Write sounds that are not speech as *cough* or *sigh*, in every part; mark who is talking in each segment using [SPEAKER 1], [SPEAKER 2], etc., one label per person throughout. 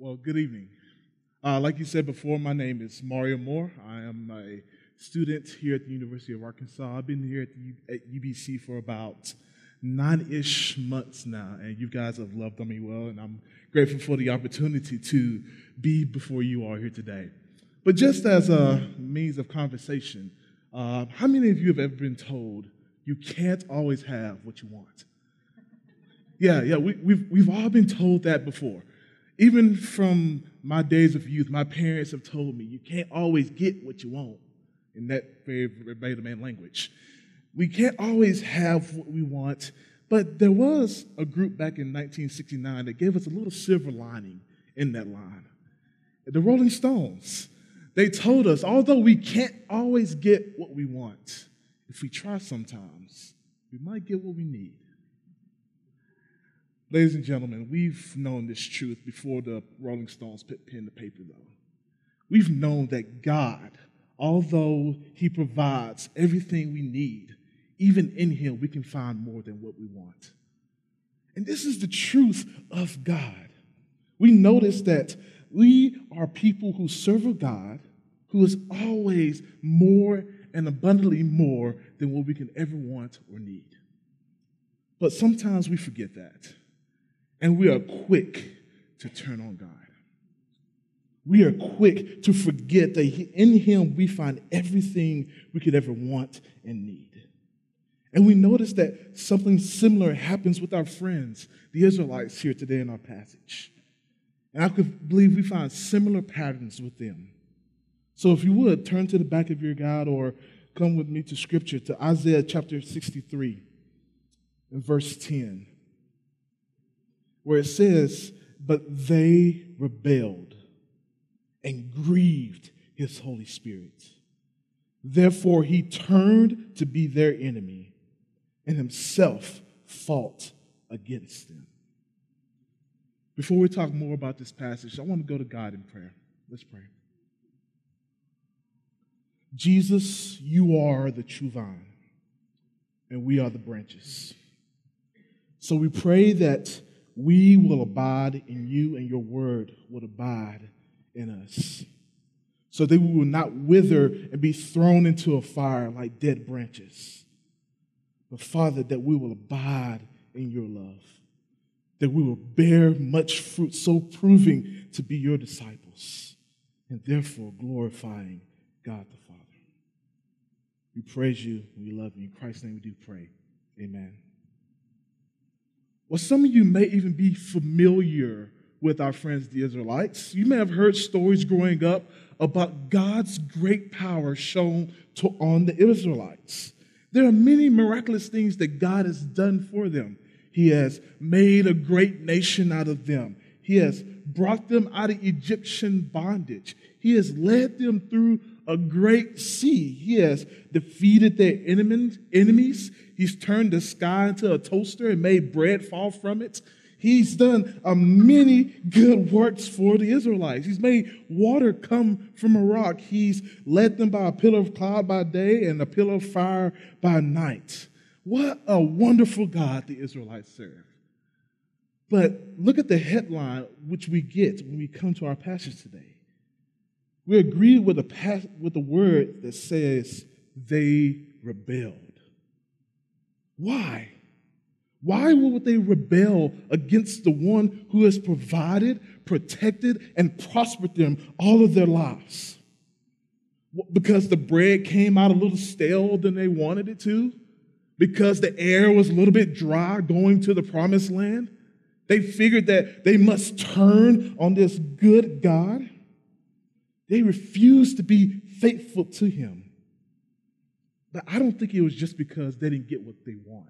[SPEAKER 1] Well, good evening. Uh, like you said before, my name is Mario Moore. I am a student here at the University of Arkansas. I've been here at, the, at UBC for about nine ish months now, and you guys have loved on me well, and I'm grateful for the opportunity to be before you all here today. But just as a means of conversation, uh, how many of you have ever been told you can't always have what you want? *laughs* Yeah, yeah, we, we've, we've all been told that before. Even from my days of youth, my parents have told me you can't always get what you want in that very verbatim language. We can't always have what we want, but there was a group back in 1969 that gave us a little silver lining in that line. The Rolling Stones. They told us, although we can't always get what we want, if we try sometimes, we might get what we need. Ladies and gentlemen, we've known this truth before the Rolling Stones put pen to paper, though. We've known that God, although He provides everything we need, even in Him, we can find more than what we want. And this is the truth of God. We notice that we are people who serve a God who is always more and abundantly more than what we can ever want or need. But sometimes we forget that. And we are quick to turn on God. We are quick to forget that in Him we find everything we could ever want and need. And we notice that something similar happens with our friends, the Israelites, here today in our passage. And I could believe we find similar patterns with them. So if you would, turn to the back of your guide or come with me to Scripture, to Isaiah chapter 63 and verse 10 where it says, But they rebelled and grieved his Holy Spirit. Therefore, he turned to be their enemy and himself fought against them. Before we talk more about this passage, I want to go to God in prayer. Let's pray. Jesus, you are the true vine, and we are the branches. So we pray that we will abide in you and your word will abide in us. So that we will not wither and be thrown into a fire like dead branches. But Father, that we will abide in your love, that we will bear much fruit, so proving to be your disciples, and therefore glorifying God the Father. We praise you, we love you. In Christ's name we do pray. Amen. Well, some of you may even be familiar with our friends, the Israelites. You may have heard stories growing up about God's great power shown to, on the Israelites. There are many miraculous things that God has done for them. He has made a great nation out of them. He has brought them out of Egyptian bondage. He has led them through a great sea. He has defeated their enemies. He's turned the sky into a toaster and made bread fall from it. He's done uh, many good works for the Israelites. He's made water come from a rock. He's led them by a pillar of cloud by day and a pillar of fire by night. What a wonderful God the Israelites serve. But look at the headline which we get when we come to our passage today we agree with the, with the word that says they rebelled. Why? Why would they rebel against the one who has provided, protected, and prospered them all of their lives? Because the bread came out a little stale than they wanted it to? Because the air was a little bit dry going to the promised land? They figured that they must turn on this good God? They refused to be faithful to him. But I don't think it was just because they didn't get what they want.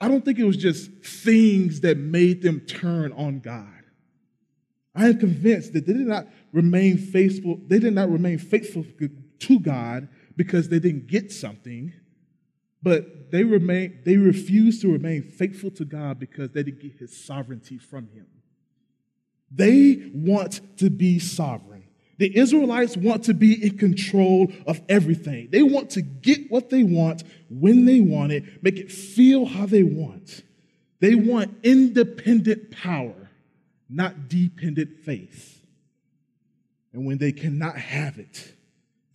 [SPEAKER 1] I don't think it was just things that made them turn on God. I am convinced that they did not remain faithful, they did not remain faithful to God because they didn't get something, but they remain they refused to remain faithful to God because they didn't get his sovereignty from him. They want to be sovereign. The Israelites want to be in control of everything. They want to get what they want when they want it, make it feel how they want. They want independent power, not dependent faith. And when they cannot have it,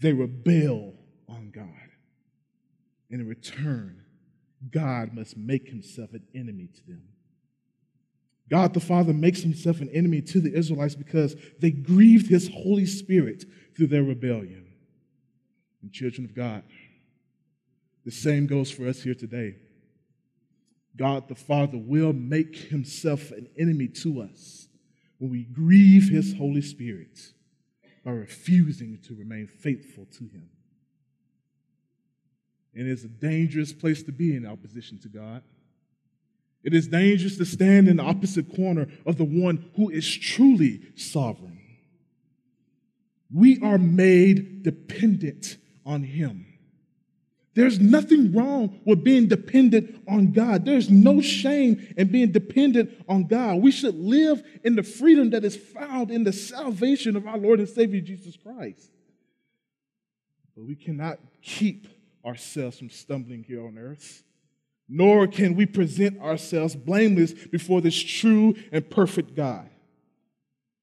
[SPEAKER 1] they rebel on God. And in return, God must make himself an enemy to them. God the Father makes himself an enemy to the Israelites because they grieved his Holy Spirit through their rebellion. And children of God, the same goes for us here today. God the Father will make himself an enemy to us when we grieve his Holy Spirit by refusing to remain faithful to him. And it's a dangerous place to be in opposition to God. It is dangerous to stand in the opposite corner of the one who is truly sovereign. We are made dependent on him. There's nothing wrong with being dependent on God. There's no shame in being dependent on God. We should live in the freedom that is found in the salvation of our Lord and Savior Jesus Christ. But we cannot keep ourselves from stumbling here on earth, nor can we present ourselves blameless before this true and perfect God.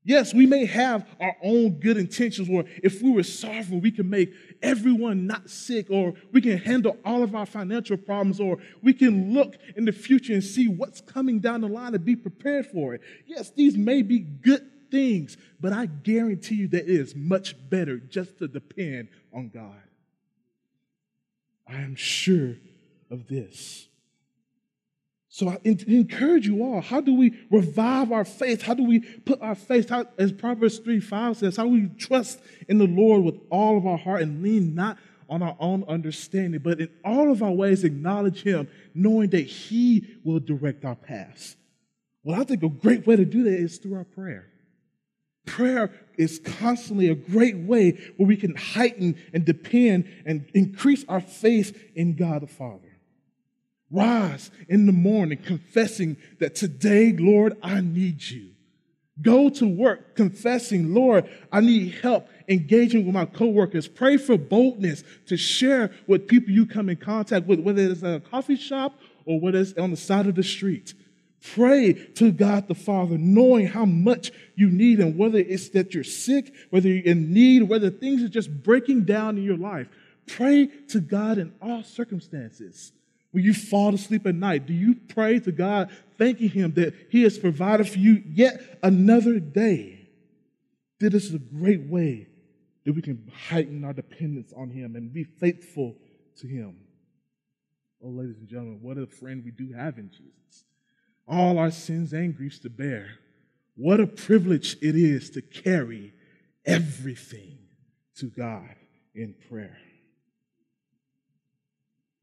[SPEAKER 1] Yes, we may have our own good intentions, or if we were sovereign, we can make everyone not sick, or we can handle all of our financial problems, or we can look in the future and see what's coming down the line and be prepared for it. Yes, these may be good things, but I guarantee you that it is much better just to depend on God. I am sure of this. So I encourage you all. How do we revive our faith? How do we put our faith, how, as Proverbs 3 5 says, how we trust in the Lord with all of our heart and lean not on our own understanding, but in all of our ways acknowledge Him, knowing that He will direct our paths? Well, I think a great way to do that is through our prayer. Prayer is constantly a great way where we can heighten and depend and increase our faith in God the Father. Rise in the morning confessing that today, Lord, I need you. Go to work confessing, Lord, I need help engaging with my coworkers. Pray for boldness to share with people you come in contact with, whether it's at a coffee shop or whether it's on the side of the street. Pray to God the Father, knowing how much you need and whether it's that you're sick, whether you're in need, whether things are just breaking down in your life. Pray to God in all circumstances. When you fall asleep at night, do you pray to God, thanking Him that He has provided for you yet another day? That is a great way that we can heighten our dependence on Him and be faithful to Him. Oh, ladies and gentlemen, what a friend we do have in Jesus. All our sins and griefs to bear. What a privilege it is to carry everything to God in prayer.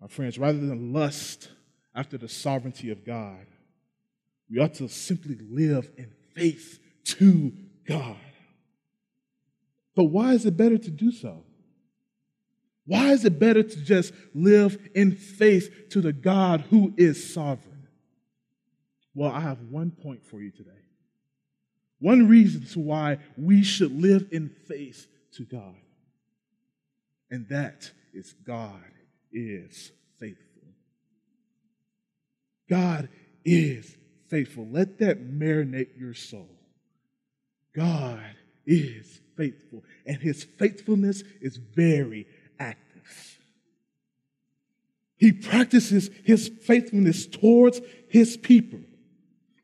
[SPEAKER 1] My friends, rather than lust after the sovereignty of God, we ought to simply live in faith to God. But why is it better to do so? Why is it better to just live in faith to the God who is sovereign? Well, I have one point for you today. One reason to why we should live in faith to God. And that is God is faithful. God is faithful. Let that marinate your soul. God is faithful, and his faithfulness is very active. He practices his faithfulness towards his people.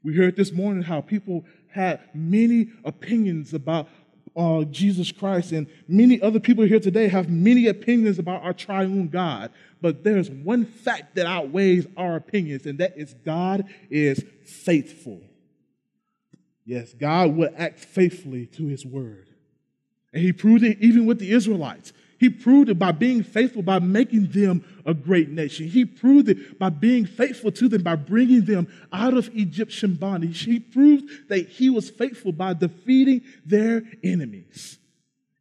[SPEAKER 1] We heard this morning how people had many opinions about uh, Jesus Christ, and many other people here today have many opinions about our triune God. But there's one fact that outweighs our opinions, and that is God is faithful. Yes, God will act faithfully to his word. And he proved it even with the Israelites. He proved it by being faithful, by making them a great nation. He proved it by being faithful to them, by bringing them out of Egyptian bondage. He proved that he was faithful by defeating their enemies.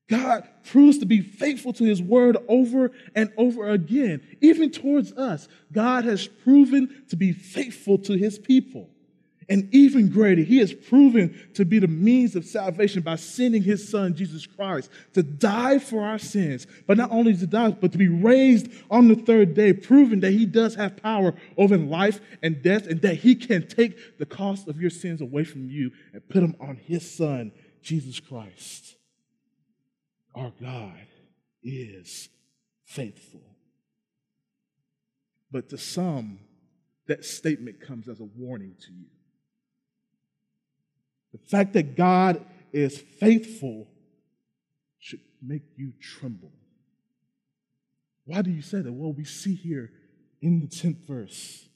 [SPEAKER 1] God proves to be faithful to his word over and over again. Even towards us, God has proven to be faithful to his people. And even greater, he has proven to be the means of salvation by sending his son, Jesus Christ, to die for our sins. But not only to die, but to be raised on the third day, proving that he does have power over life and death, and that he can take the cost of your sins away from you and put them on his son, Jesus Christ. Our God is faithful. But to some, that statement comes as a warning to you. The fact that God is faithful should make you tremble. Why do you say that? Well, we see here in the 10th verse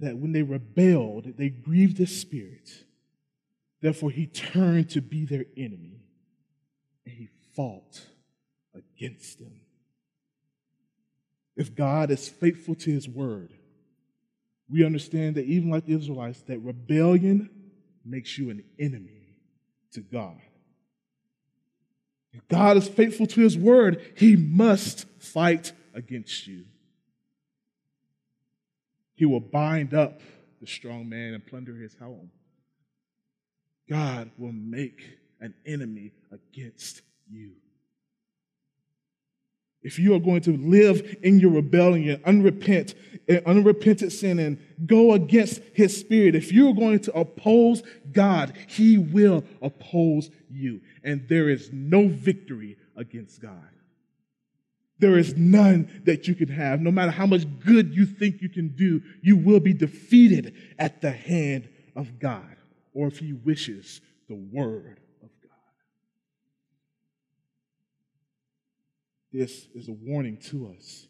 [SPEAKER 1] that when they rebelled, they grieved the Spirit. Therefore, he turned to be their enemy and he fought against them. If God is faithful to his word, we understand that even like the Israelites, that rebellion makes you an enemy to God. If God is faithful to his word, he must fight against you. He will bind up the strong man and plunder his home. God will make an enemy against you. If you are going to live in your rebellion, unrepent, eh, unrepentant sin, and go against his spirit, if you're going to oppose God, he will oppose you. And there is no victory against God. There is none that you can have. No matter how much good you think you can do, you will be defeated at the hand of God, or if he wishes, the word This is a warning to us.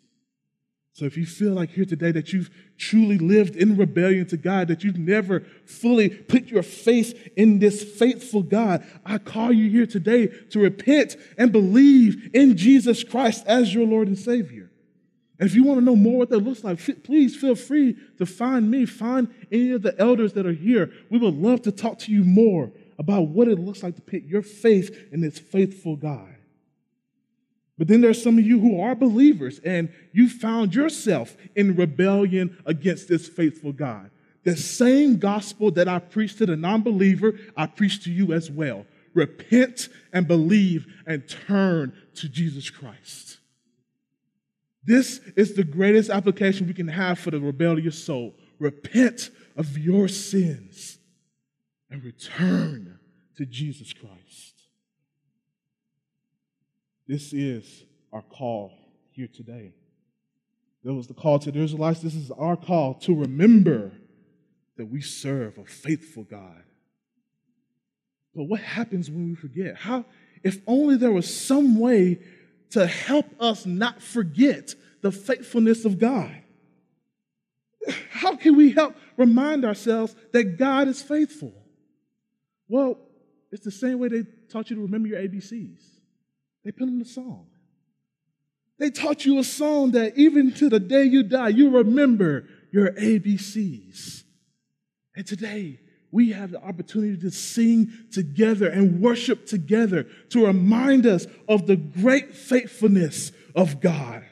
[SPEAKER 1] So if you feel like here today that you've truly lived in rebellion to God, that you've never fully put your faith in this faithful God, I call you here today to repent and believe in Jesus Christ as your Lord and Savior. And if you want to know more what that looks like, please feel free to find me, find any of the elders that are here. We would love to talk to you more about what it looks like to put your faith in this faithful God. But then there's some of you who are believers and you found yourself in rebellion against this faithful God. The same gospel that I preach to the non believer, I preach to you as well. Repent and believe and turn to Jesus Christ. This is the greatest application we can have for the rebellious soul. Repent of your sins and return to Jesus Christ. This is our call here today. That was the call to the Israelites. This is our call to remember that we serve a faithful God. But what happens when we forget? How, if only there was some way to help us not forget the faithfulness of God. How can we help remind ourselves that God is faithful? Well, it's the same way they taught you to remember your ABCs. They put in a song. They taught you a song that even to the day you die, you remember your ABCs. And today, we have the opportunity to sing together and worship together to remind us of the great faithfulness of God.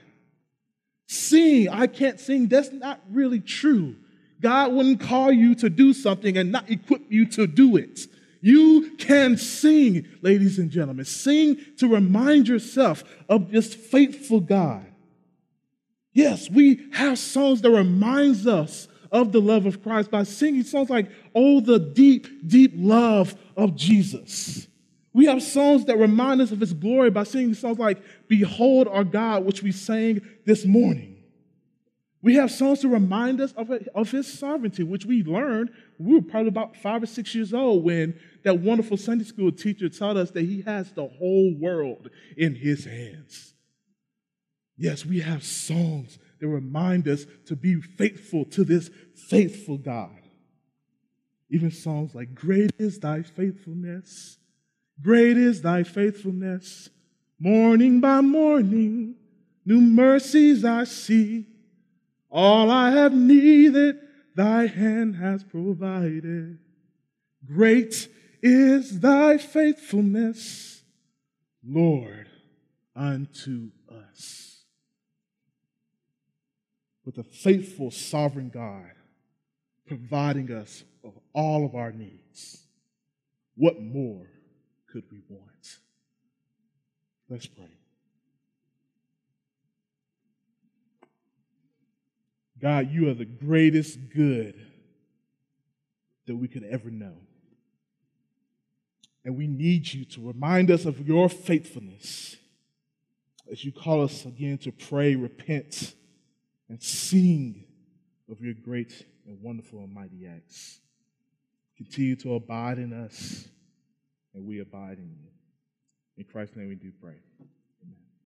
[SPEAKER 1] Sing, I can't sing, that's not really true. God wouldn't call you to do something and not equip you to do it. You can sing, ladies and gentlemen. Sing to remind yourself of this faithful God. Yes, we have songs that reminds us of the love of Christ by singing songs like Oh the deep deep love of Jesus. We have songs that remind us of his glory by singing songs like Behold our God which we sang this morning. We have songs to remind us of, of his sovereignty, which we learned. We were probably about five or six years old when that wonderful Sunday school teacher taught us that he has the whole world in his hands. Yes, we have songs that remind us to be faithful to this faithful God. Even songs like, Great is thy faithfulness, great is thy faithfulness, morning by morning, new mercies I see. All I have needed, thy hand has provided. Great is thy faithfulness, Lord, unto us. With a faithful sovereign God providing us of all of our needs. What more could we want? Let's pray. God, you are the greatest good that we could ever know. And we need you to remind us of your faithfulness as you call us again to pray, repent, and sing of your great and wonderful and mighty acts. Continue to abide in us, and we abide in you. In Christ's name we do pray.